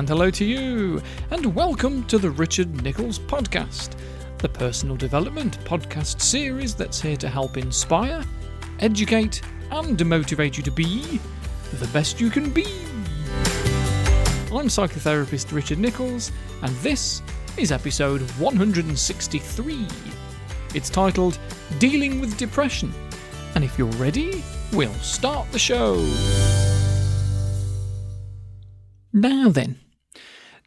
And hello to you, and welcome to the Richard Nicholls Podcast, the personal development podcast series that's here to help inspire, educate, and motivate you to be the best you can be. I'm psychotherapist Richard Nicholls, and this is episode 163. It's titled Dealing with Depression, and if you're ready, we'll start the show. Now then,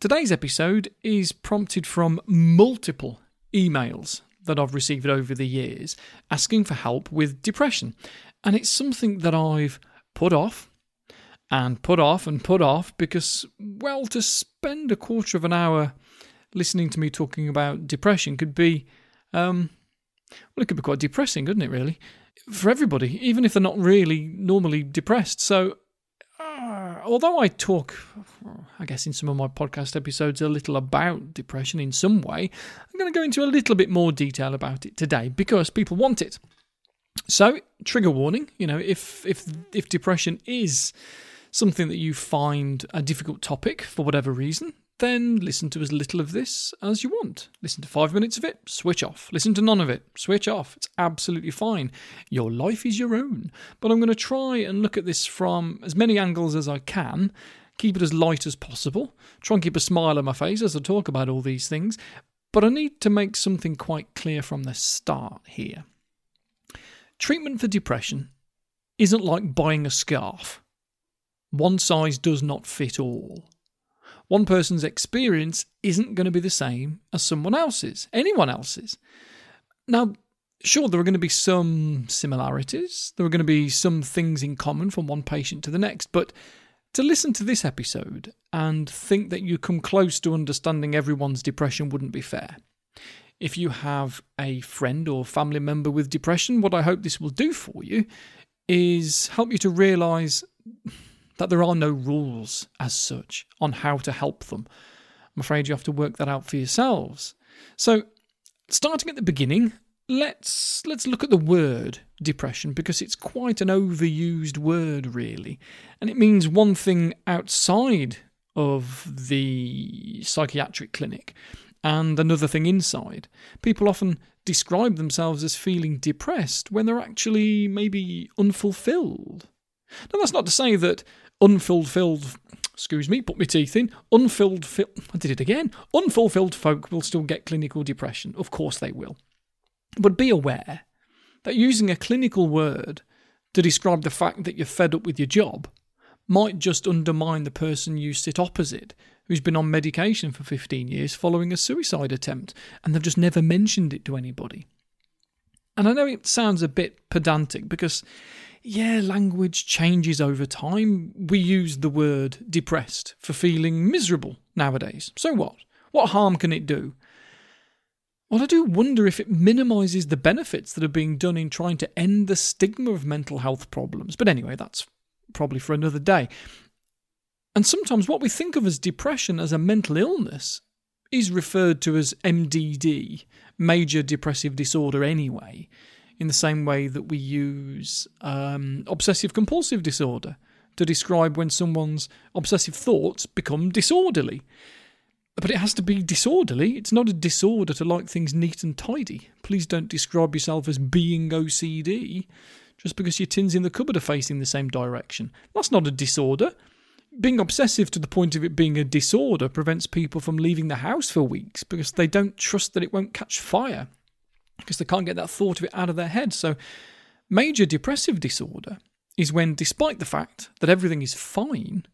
today's episode is prompted from multiple emails that I've received over the years asking for help with depression. And it's something that I've put off and put off and put off because, well, to spend a quarter of an hour listening to me talking about depression could be, um, well, it could be quite depressing, couldn't it, really? For everybody, even if they're not really normally depressed. So although I talk, I guess, in some of my podcast episodes a little about depression in some way, I'm going to go into a little bit more detail about it today because people want it. So, trigger warning, you know, if if if depression is something that you find a difficult topic for whatever reason, then listen to as little of this as you want. Listen to five minutes of it, switch off. Listen to none of it, switch off. It's absolutely fine. Your life is your own. But I'm going to try and look at this from as many angles as I can, keep it as light as possible, try and keep a smile on my face as I talk about all these things. But I need to make something quite clear from the start here. Treatment for depression isn't like buying a scarf. One size does not fit all one person's experience isn't going to be the same as someone else's, anyone else's. Now, sure, there are going to be some similarities, there are going to be some things in common from one patient to the next, but to listen to this episode and think that you come close to understanding everyone's depression wouldn't be fair. If you have a friend or family member with depression, what I hope this will do for you is help you to realize that there are no rules as such on how to help them. I'm afraid you have to work that out for yourselves. So, starting at the beginning, let's let's look at the word depression because it's quite an overused word really, and it means one thing outside of the psychiatric clinic and another thing inside. People often describe themselves as feeling depressed when they're actually maybe unfulfilled. Now, that's not to say that unfulfilled, excuse me, put my teeth in, unfilled, I did it again, unfulfilled folk will still get clinical depression. Of course they will. But be aware that using a clinical word to describe the fact that you're fed up with your job might just undermine the person you sit opposite who's been on medication for 15 years following a suicide attempt and they've just never mentioned it to anybody. And I know it sounds a bit pedantic because yeah, language changes over time. We use the word depressed for feeling miserable nowadays. So what? What harm can it do? Well, I do wonder if it minimises the benefits that are being done in trying to end the stigma of mental health problems. But anyway, that's probably for another day. And sometimes what we think of as depression as a mental illness is referred to as MDD, major depressive disorder, anyway in the same way that we use um, obsessive compulsive disorder to describe when someone's obsessive thoughts become disorderly. But it has to be disorderly. It's not a disorder to like things neat and tidy. Please don't describe yourself as being OCD just because your tins in the cupboard are facing the same direction. That's not a disorder. Being obsessive to the point of it being a disorder prevents people from leaving the house for weeks because they don't trust that it won't catch fire because they can't get that thought of it out of their head. So, major depressive disorder is when, despite the fact that everything is fine,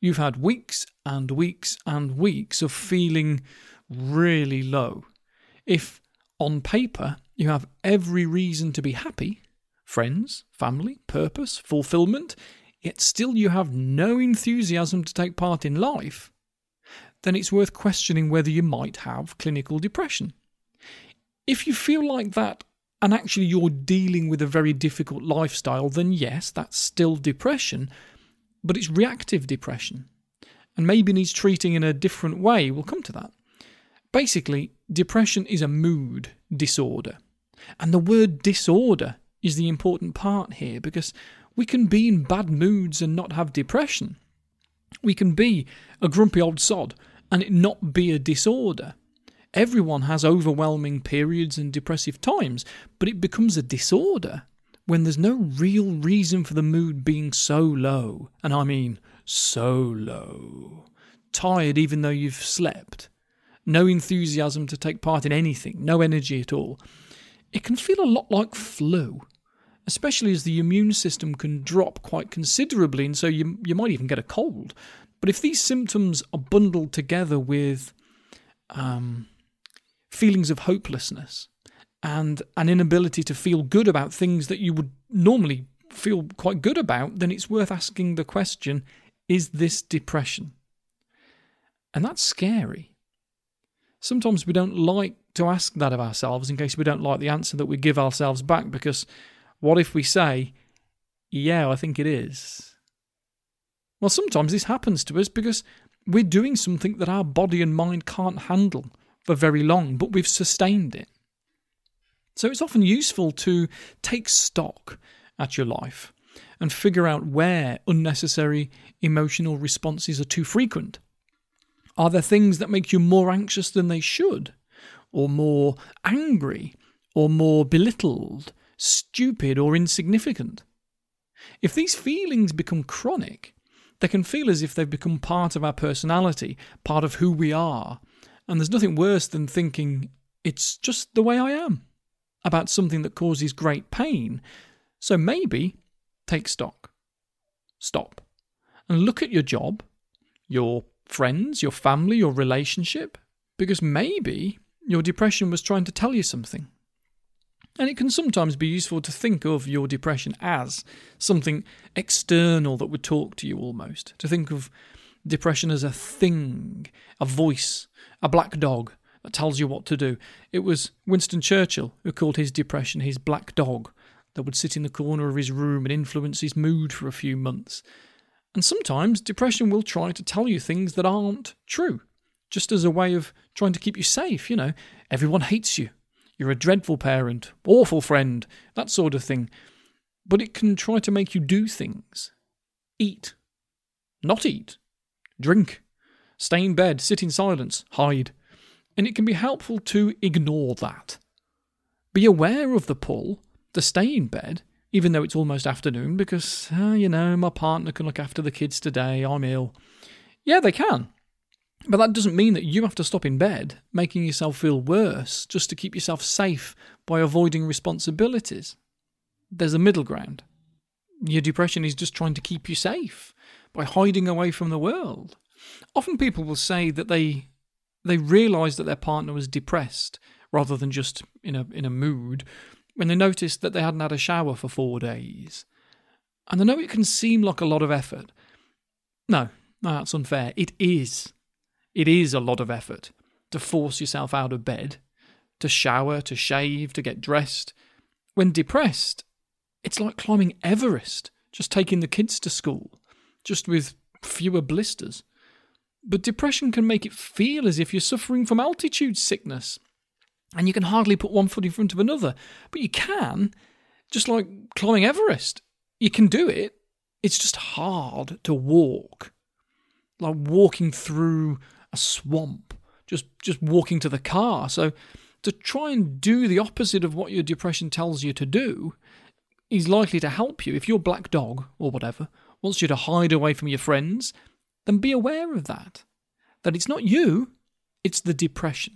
you've had weeks and weeks and weeks of feeling really low. If on paper you have every reason to be happy friends, family, purpose, fulfillment yet still you have no enthusiasm to take part in life, then it's worth questioning whether you might have clinical depression. If you feel like that and actually you're dealing with a very difficult lifestyle, then yes, that's still depression, but it's reactive depression and maybe needs treating in a different way. We'll come to that. Basically, depression is a mood disorder. And the word disorder is the important part here because we can be in bad moods and not have depression. We can be a grumpy old sod and it not be a disorder. Everyone has overwhelming periods and depressive times, but it becomes a disorder when there's no real reason for the mood being so low. And I mean so low. Tired even though you've slept. No enthusiasm to take part in anything, no energy at all. It can feel a lot like flu, especially as the immune system can drop quite considerably, and so you, you might even get a cold. But if these symptoms are bundled together with um, feelings of hopelessness and an inability to feel good about things that you would normally feel quite good about, then it's worth asking the question is this depression? And that's scary. Sometimes we don't like to ask that of ourselves in case we don't like the answer that we give ourselves back because what if we say, yeah, I think it is? Well, sometimes this happens to us because we're doing something that our body and mind can't handle for very long, but we've sustained it. So it's often useful to take stock at your life and figure out where unnecessary emotional responses are too frequent. Are there things that make you more anxious than they should, or more angry, or more belittled, stupid, or insignificant? If these feelings become chronic, they can feel as if they've become part of our personality, part of who we are, and there's nothing worse than thinking, it's just the way I am, about something that causes great pain. So maybe take stock. Stop. And look at your job, your friends, your family, your relationship, because maybe your depression was trying to tell you something. And it can sometimes be useful to think of your depression as something external that would talk to you almost, to think of depression as a thing, a voice, a black dog that tells you what to do. It was Winston Churchill who called his depression his black dog that would sit in the corner of his room and influence his mood for a few months. And sometimes depression will try to tell you things that aren't true, just as a way of trying to keep you safe. You know, everyone hates you. You're a dreadful parent, awful friend, that sort of thing. But it can try to make you do things. Eat. Not eat. Drink. Stay in bed, sit in silence, hide. And it can be helpful to ignore that. Be aware of the pull to stay in bed, even though it's almost afternoon, because, uh, you know, my partner can look after the kids today, I'm ill. Yeah, they can. But that doesn't mean that you have to stop in bed, making yourself feel worse just to keep yourself safe by avoiding responsibilities. There's a middle ground. Your depression is just trying to keep you safe by hiding away from the world. Often people will say that they they realized that their partner was depressed rather than just in a in a mood when they noticed that they hadn't had a shower for 4 days. And I know it can seem like a lot of effort. No, no, that's unfair. It is. It is a lot of effort to force yourself out of bed, to shower, to shave, to get dressed. When depressed, it's like climbing Everest, just taking the kids to school, just with fewer blisters. But depression can make it feel as if you're suffering from altitude sickness. And you can hardly put one foot in front of another. But you can, just like climbing Everest. You can do it. It's just hard to walk. Like walking through a swamp, just, just walking to the car. So to try and do the opposite of what your depression tells you to do is likely to help you. If your black dog, or whatever, wants you to hide away from your friends, then be aware of that. That it's not you, it's the depression.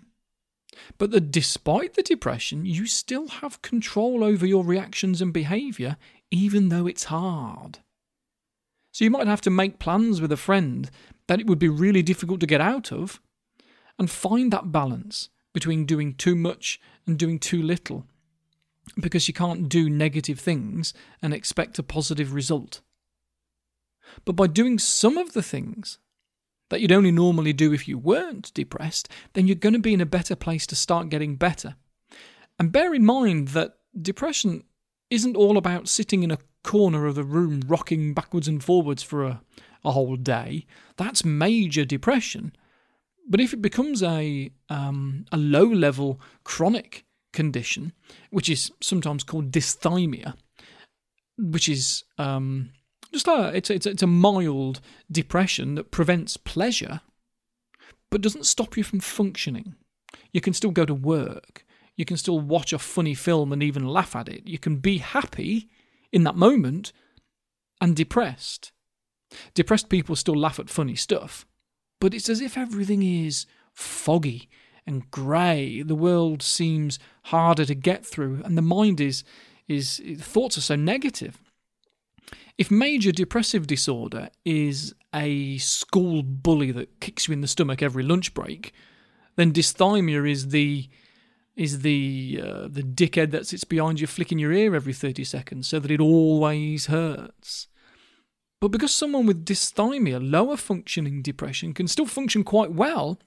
But that despite the depression, you still have control over your reactions and behaviour, even though it's hard. So you might have to make plans with a friend that it would be really difficult to get out of, and find that balance between doing too much and doing too little, because you can't do negative things and expect a positive result. But by doing some of the things that you'd only normally do if you weren't depressed, then you're going to be in a better place to start getting better. And bear in mind that depression isn't all about sitting in a corner of the room rocking backwards and forwards for a, a whole day. That's major depression. But if it becomes a um, a low level chronic condition, which is sometimes called dysthymia, which is um, Just a, it's, it's, it's a mild depression that prevents pleasure, but doesn't stop you from functioning. You can still go to work. You can still watch a funny film and even laugh at it. You can be happy in that moment and depressed. Depressed people still laugh at funny stuff, but it's as if everything is foggy and grey. The world seems harder to get through, and the mind is is thoughts are so negative. If major depressive disorder is a school bully that kicks you in the stomach every lunch break, then dysthymia is the is the uh, the dickhead that sits behind you flicking your ear every 30 seconds so that it always hurts. But because someone with dysthymia, lower functioning depression, can still function quite well,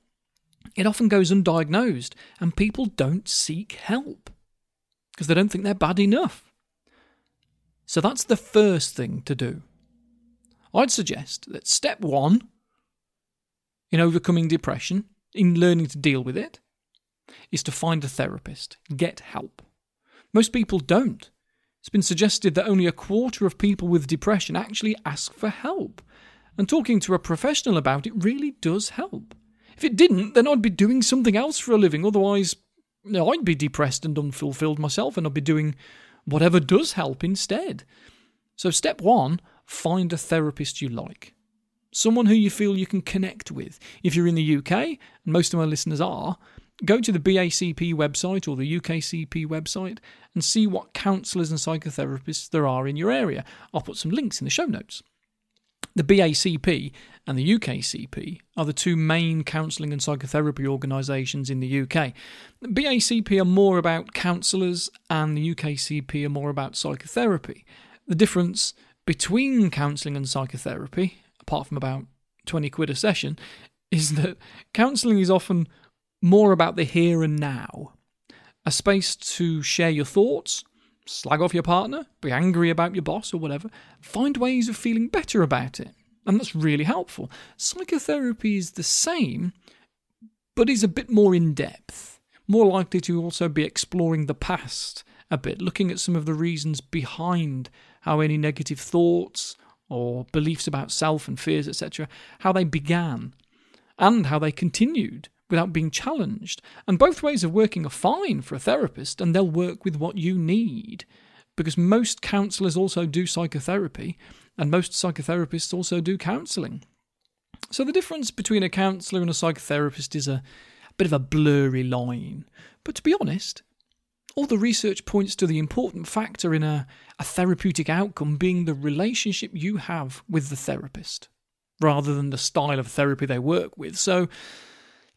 it often goes undiagnosed and people don't seek help because they don't think they're bad enough. So that's the first thing to do. I'd suggest that step one in overcoming depression, in learning to deal with it, is to find a therapist, get help. Most people don't. It's been suggested that only a quarter of people with depression actually ask for help. And talking to a professional about it really does help. If it didn't, then I'd be doing something else for a living. Otherwise, I'd be depressed and unfulfilled myself, and I'd be doing whatever does help instead. So, step one find a therapist you like. Someone who you feel you can connect with. If you're in the UK, and most of my listeners are, go to the BACP website or the UKCP website and see what counsellors and psychotherapists there are in your area. I'll put some links in the show notes. The BACP and the UKCP are the two main counselling and psychotherapy organisations in the UK. The BACP are more about counsellors and the UKCP are more about psychotherapy. The difference between counselling and psychotherapy, apart from about 20 quid a session, is that counselling is often more about the here and now, a space to share your thoughts, slag off your partner, be angry about your boss or whatever, find ways of feeling better about it. And that's really helpful. Psychotherapy is the same, but is a bit more in depth, more likely to also be exploring the past a bit, looking at some of the reasons behind how any negative thoughts or beliefs about self and fears, etc., how they began and how they continued without being challenged. And both ways of working are fine for a therapist, and they'll work with what you need. Because most counsellors also do psychotherapy, and most psychotherapists also do counselling. So the difference between a counsellor and a psychotherapist is a, bit of a blurry line. But to be honest, all the research points to the important factor in a, a therapeutic outcome being the relationship you have with the therapist, rather than the style of therapy they work with. So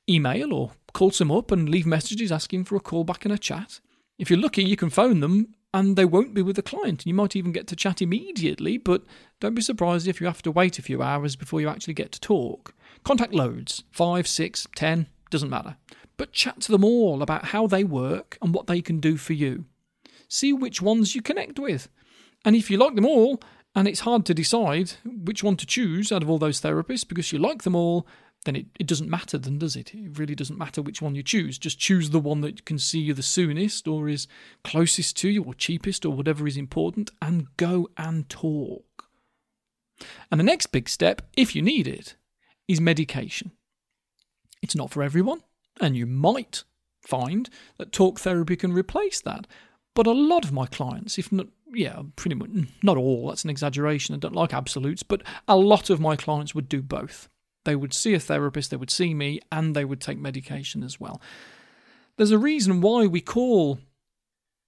email or call some up and leave messages asking for a call back and a chat. If you're lucky, you can phone them and they won't be with the client. You might even get to chat immediately, but don't be surprised if you have to wait a few hours before you actually get to talk. Contact loads five, six, ten, doesn't matter. But chat to them all about how they work and what they can do for you. See which ones you connect with. And if you like them all, and it's hard to decide which one to choose out of all those therapists because you like them all, then it, it doesn't matter then, does it? It really doesn't matter which one you choose. Just choose the one that can see you the soonest or is closest to you or cheapest or whatever is important and go and talk. And the next big step, if you need it, is medication. It's not for everyone, and you might find that talk therapy can replace that. But a lot of my clients, if not, yeah, pretty much, not all, that's an exaggeration, I don't like absolutes, but a lot of my clients would do both. They would see a therapist, they would see me, and they would take medication as well. There's a reason why we call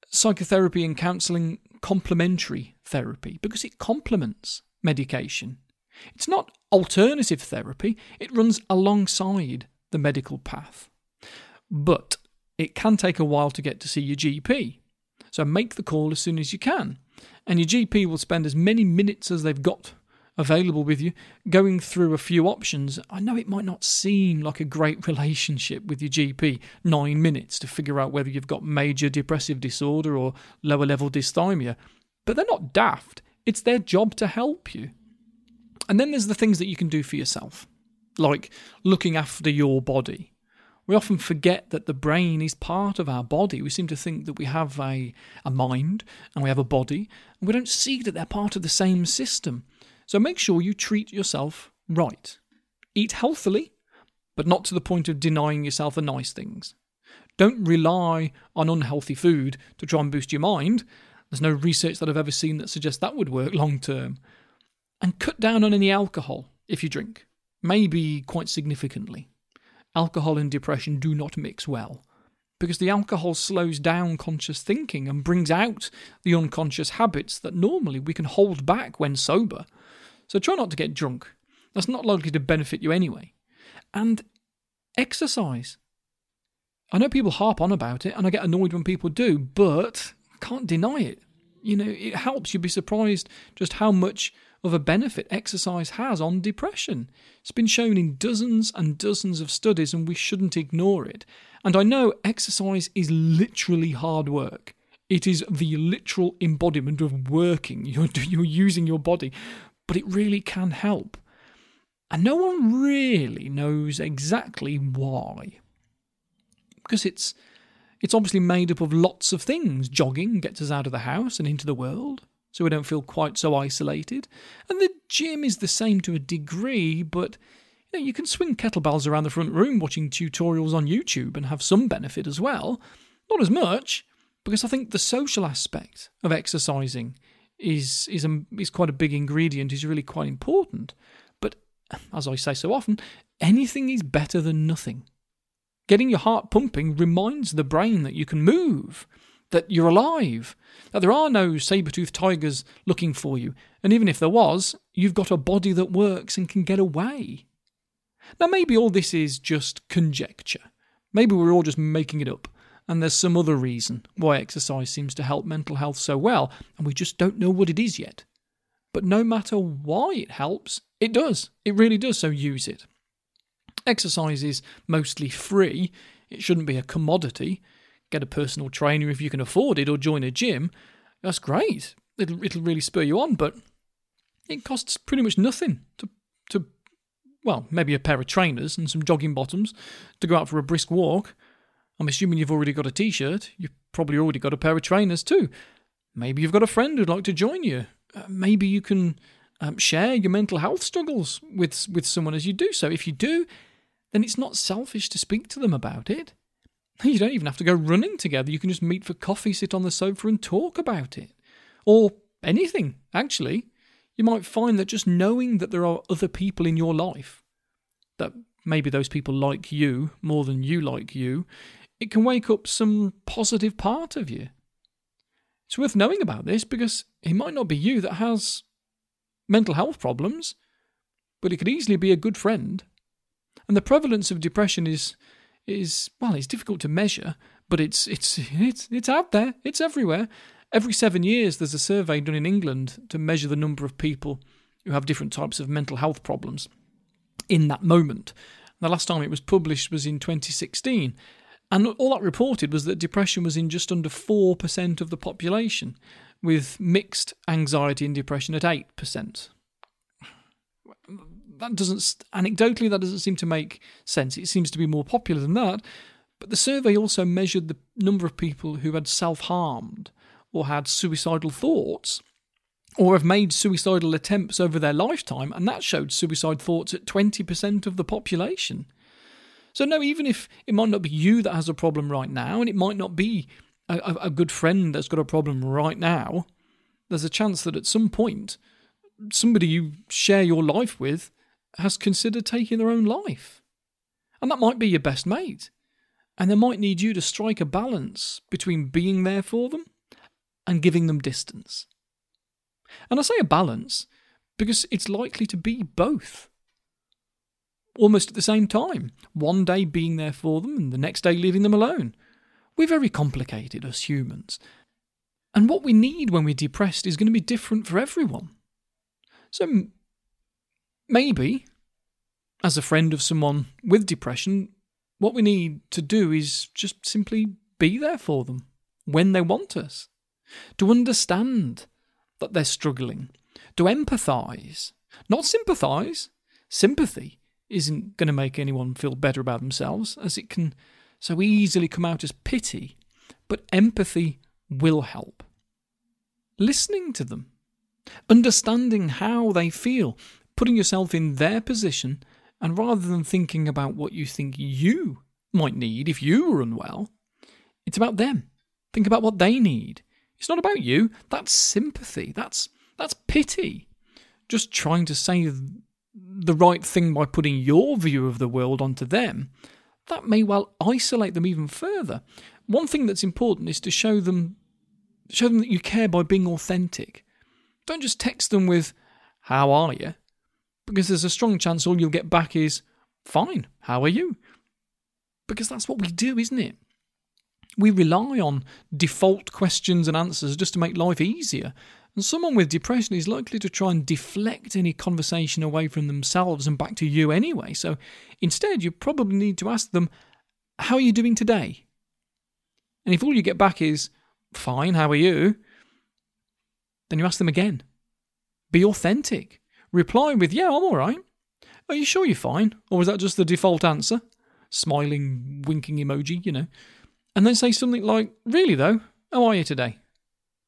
psychotherapy and counselling complementary therapy, because it complements medication. It's not alternative therapy, it runs alongside the medical path. But it can take a while to get to see your GP. So make the call as soon as you can. And your GP will spend as many minutes as they've got available with you, going through a few options. I know it might not seem like a great relationship with your GP, nine minutes to figure out whether you've got major depressive disorder or lower level dysthymia, but they're not daft. It's their job to help you. And then there's the things that you can do for yourself, like looking after your body. We often forget that the brain is part of our body. We seem to think that we have a, a mind and we have a body, and we don't see that they're part of the same system. So make sure you treat yourself right. Eat healthily, but not to the point of denying yourself the nice things. Don't rely on unhealthy food to try and boost your mind. There's no research that I've ever seen that suggests that would work long term. And cut down on any alcohol if you drink, maybe quite significantly. Alcohol and depression do not mix well because the alcohol slows down conscious thinking and brings out the unconscious habits that normally we can hold back when sober. So try not to get drunk. That's not likely to benefit you anyway. And exercise. I know people harp on about it and I get annoyed when people do, but can't deny it. You know, it helps. You'd be surprised just how much of a benefit exercise has on depression. It's been shown in dozens and dozens of studies, and we shouldn't ignore it. And I know exercise is literally hard work. It is the literal embodiment of working. You're, you're using your body, but it really can help. And no one really knows exactly why. Because it's it's obviously made up of lots of things. Jogging gets us out of the house and into the world, so we don't feel quite so isolated. And the gym is the same to a degree, but you, know, you can swing kettlebells around the front room watching tutorials on YouTube and have some benefit as well. Not as much, because I think the social aspect of exercising is is a, is quite a big ingredient. is really quite important. But as I say so often, anything is better than nothing. Getting your heart pumping reminds the brain that you can move, that you're alive, that there are no saber toothed tigers looking for you, and even if there was, you've got a body that works and can get away. Now, maybe all this is just conjecture. Maybe we're all just making it up, and there's some other reason why exercise seems to help mental health so well, and we just don't know what it is yet. But no matter why it helps, it does. It really does, so use it. Exercise is mostly free, it shouldn't be a commodity. Get a personal trainer if you can afford it, or join a gym. That's great. It'll, it'll really spur you on, but it costs pretty much nothing to to well, maybe a pair of trainers and some jogging bottoms to go out for a brisk walk. I'm assuming you've already got a t shirt. You've probably already got a pair of trainers too. Maybe you've got a friend who'd like to join you. Uh, maybe you can um, share your mental health struggles with, with someone as you do so. If you do, then it's not selfish to speak to them about it. You don't even have to go running together. You can just meet for coffee, sit on the sofa, and talk about it. Or anything, actually you might find that just knowing that there are other people in your life, that maybe those people like you more than you like you, it can wake up some positive part of you. It's worth knowing about this because it might not be you that has mental health problems, but it could easily be a good friend. And the prevalence of depression is is well, it's difficult to measure, but it's it's it's it's out there, it's everywhere. Every seven years, there's a survey done in England to measure the number of people who have different types of mental health problems in that moment. The last time it was published was in 2016. And all that reported was that depression was in just under 4% of the population, with mixed anxiety and depression at 8%. That doesn't, anecdotally, that doesn't seem to make sense. It seems to be more popular than that. But the survey also measured the number of people who had self harmed or had suicidal thoughts or have made suicidal attempts over their lifetime, and that showed suicide thoughts at 20% of the population. So, no, even if it might not be you that has a problem right now, and it might not be a, a, good friend that's got a problem right now, there's a chance that at some point, somebody you share your life with has considered taking their own life. And that might be your best mate. And they might need you to strike a balance between being there for them and giving them distance. And I say a balance because it's likely to be both. Almost at the same time, one day being there for them and the next day leaving them alone. We're very complicated as humans. And what we need when we're depressed is going to be different for everyone. So maybe, as a friend of someone with depression, what we need to do is just simply be there for them when they want us to understand that they're struggling, to empathise, not sympathise. Sympathy isn't going to make anyone feel better about themselves, as it can so easily come out as pity, but empathy will help. Listening to them, Understanding how they feel, putting yourself in their position, and rather than thinking about what you think you might need if you were unwell, it's about them. Think about what they need. It's not about you. That's sympathy. That's that's pity. Just trying to say the right thing by putting your view of the world onto them, that may well isolate them even further. One thing that's important is to show them show them that you care by being authentic. Don't just text them with how are you? Because there's a strong chance all you'll get back is fine, how are you? Because that's what we do, isn't it? We rely on default questions and answers just to make life easier. And someone with depression is likely to try and deflect any conversation away from themselves and back to you anyway. So instead, you probably need to ask them, How are you doing today? And if all you get back is, Fine, how are you? Then you ask them again. Be authentic. Reply with, Yeah, I'm all right. Are you sure you're fine? Or was that just the default answer? Smiling, winking emoji, you know. And then say something like, Really though, how are you today?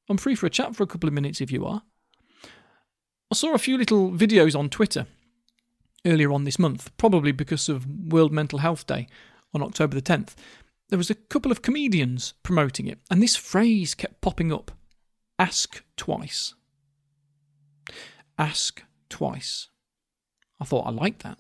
I'm free for a chat for a couple of minutes if you are. I saw a few little videos on Twitter earlier on this month, probably because of World Mental Health Day on October the 10th. There was a couple of comedians promoting it, and this phrase kept popping up ask twice. Ask twice. I thought I liked that.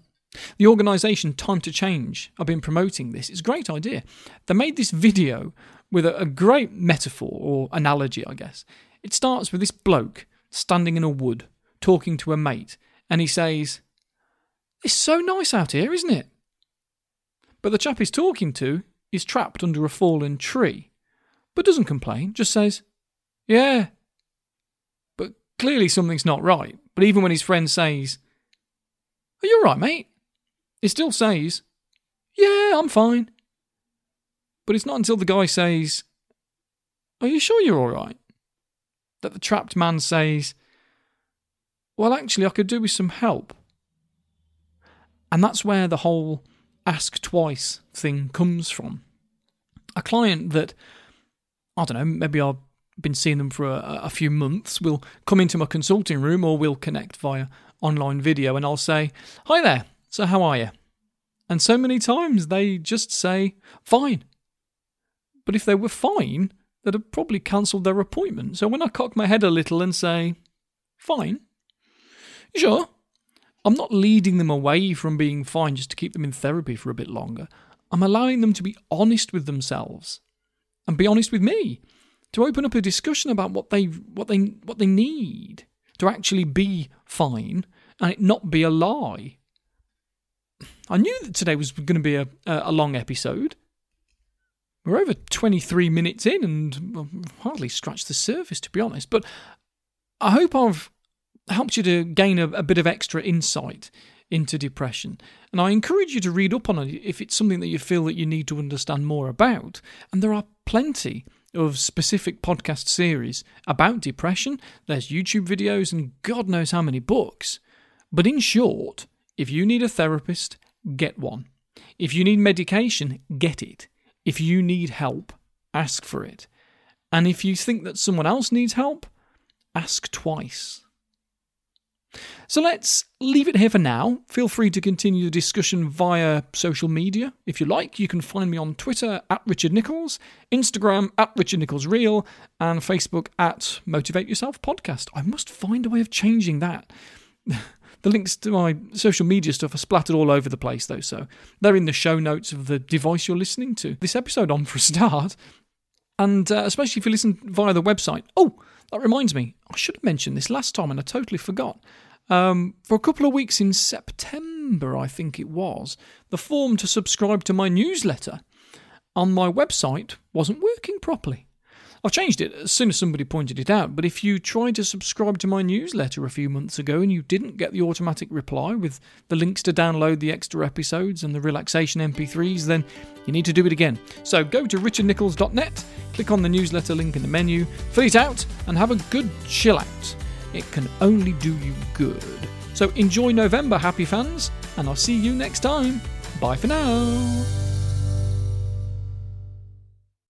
The organisation Time to Change have been promoting this. It's a great idea. They made this video with a, a great metaphor or analogy, I guess. It starts with this bloke standing in a wood talking to a mate, and he says, It's so nice out here, isn't it? But the chap he's talking to is trapped under a fallen tree, but doesn't complain, just says, Yeah. But clearly something's not right. But even when his friend says, Are you alright, mate? He still says, Yeah, I'm fine. But it's not until the guy says, Are you sure you're all right? that the trapped man says, Well, actually, I could do with some help. And that's where the whole ask twice thing comes from. A client that, I don't know, maybe I've been seeing them for a, a few months will come into my consulting room or we'll connect via online video and I'll say, Hi there, so how are you? And so many times they just say, Fine. But if they were fine, they'd have probably cancelled their appointment. So when I cock my head a little and say, Fine, sure? I'm not leading them away from being fine just to keep them in therapy for a bit longer. I'm allowing them to be honest with themselves and be honest with me, to open up a discussion about what they what they what they need to actually be fine and it not be a lie. I knew that today was going to be a, a long episode. We're over 23 minutes in and hardly scratched the surface, to be honest. But I hope I've helped you to gain a, a, bit of extra insight into depression. And I encourage you to read up on it if it's something that you feel that you need to understand more about. And there are plenty of specific podcast series about depression. There's YouTube videos and God knows how many books. But in short, if you need a therapist, get one. If you need medication, get it. If you need help, ask for it. And if you think that someone else needs help, ask twice. So let's leave it here for now. Feel free to continue the discussion via social media. If you like, you can find me on Twitter at Richard Nicholls, Instagram at Richard Nicholls Real, and Facebook at Motivate Yourself Podcast. I must find a way of changing that. The links to my social media stuff are splattered all over the place, though, so they're in the show notes of the device you're listening to this episode on for a start. And uh, especially if you listen via the website. Oh, that reminds me, I should have mentioned this last time and I totally forgot. Um, for a couple of weeks in September, I think it was, the form to subscribe to my newsletter on my website wasn't working properly. I've changed it as soon as somebody pointed it out, but if you tried to subscribe to my newsletter a few months ago and you didn't get the automatic reply with the links to download the extra episodes and the relaxation MP3s, then you need to do it again. So go to richardnicholls.net, click on the newsletter link in the menu, fill it out, and have a good chill out. It can only do you good. So enjoy November, happy fans, and I'll see you next time. Bye for now.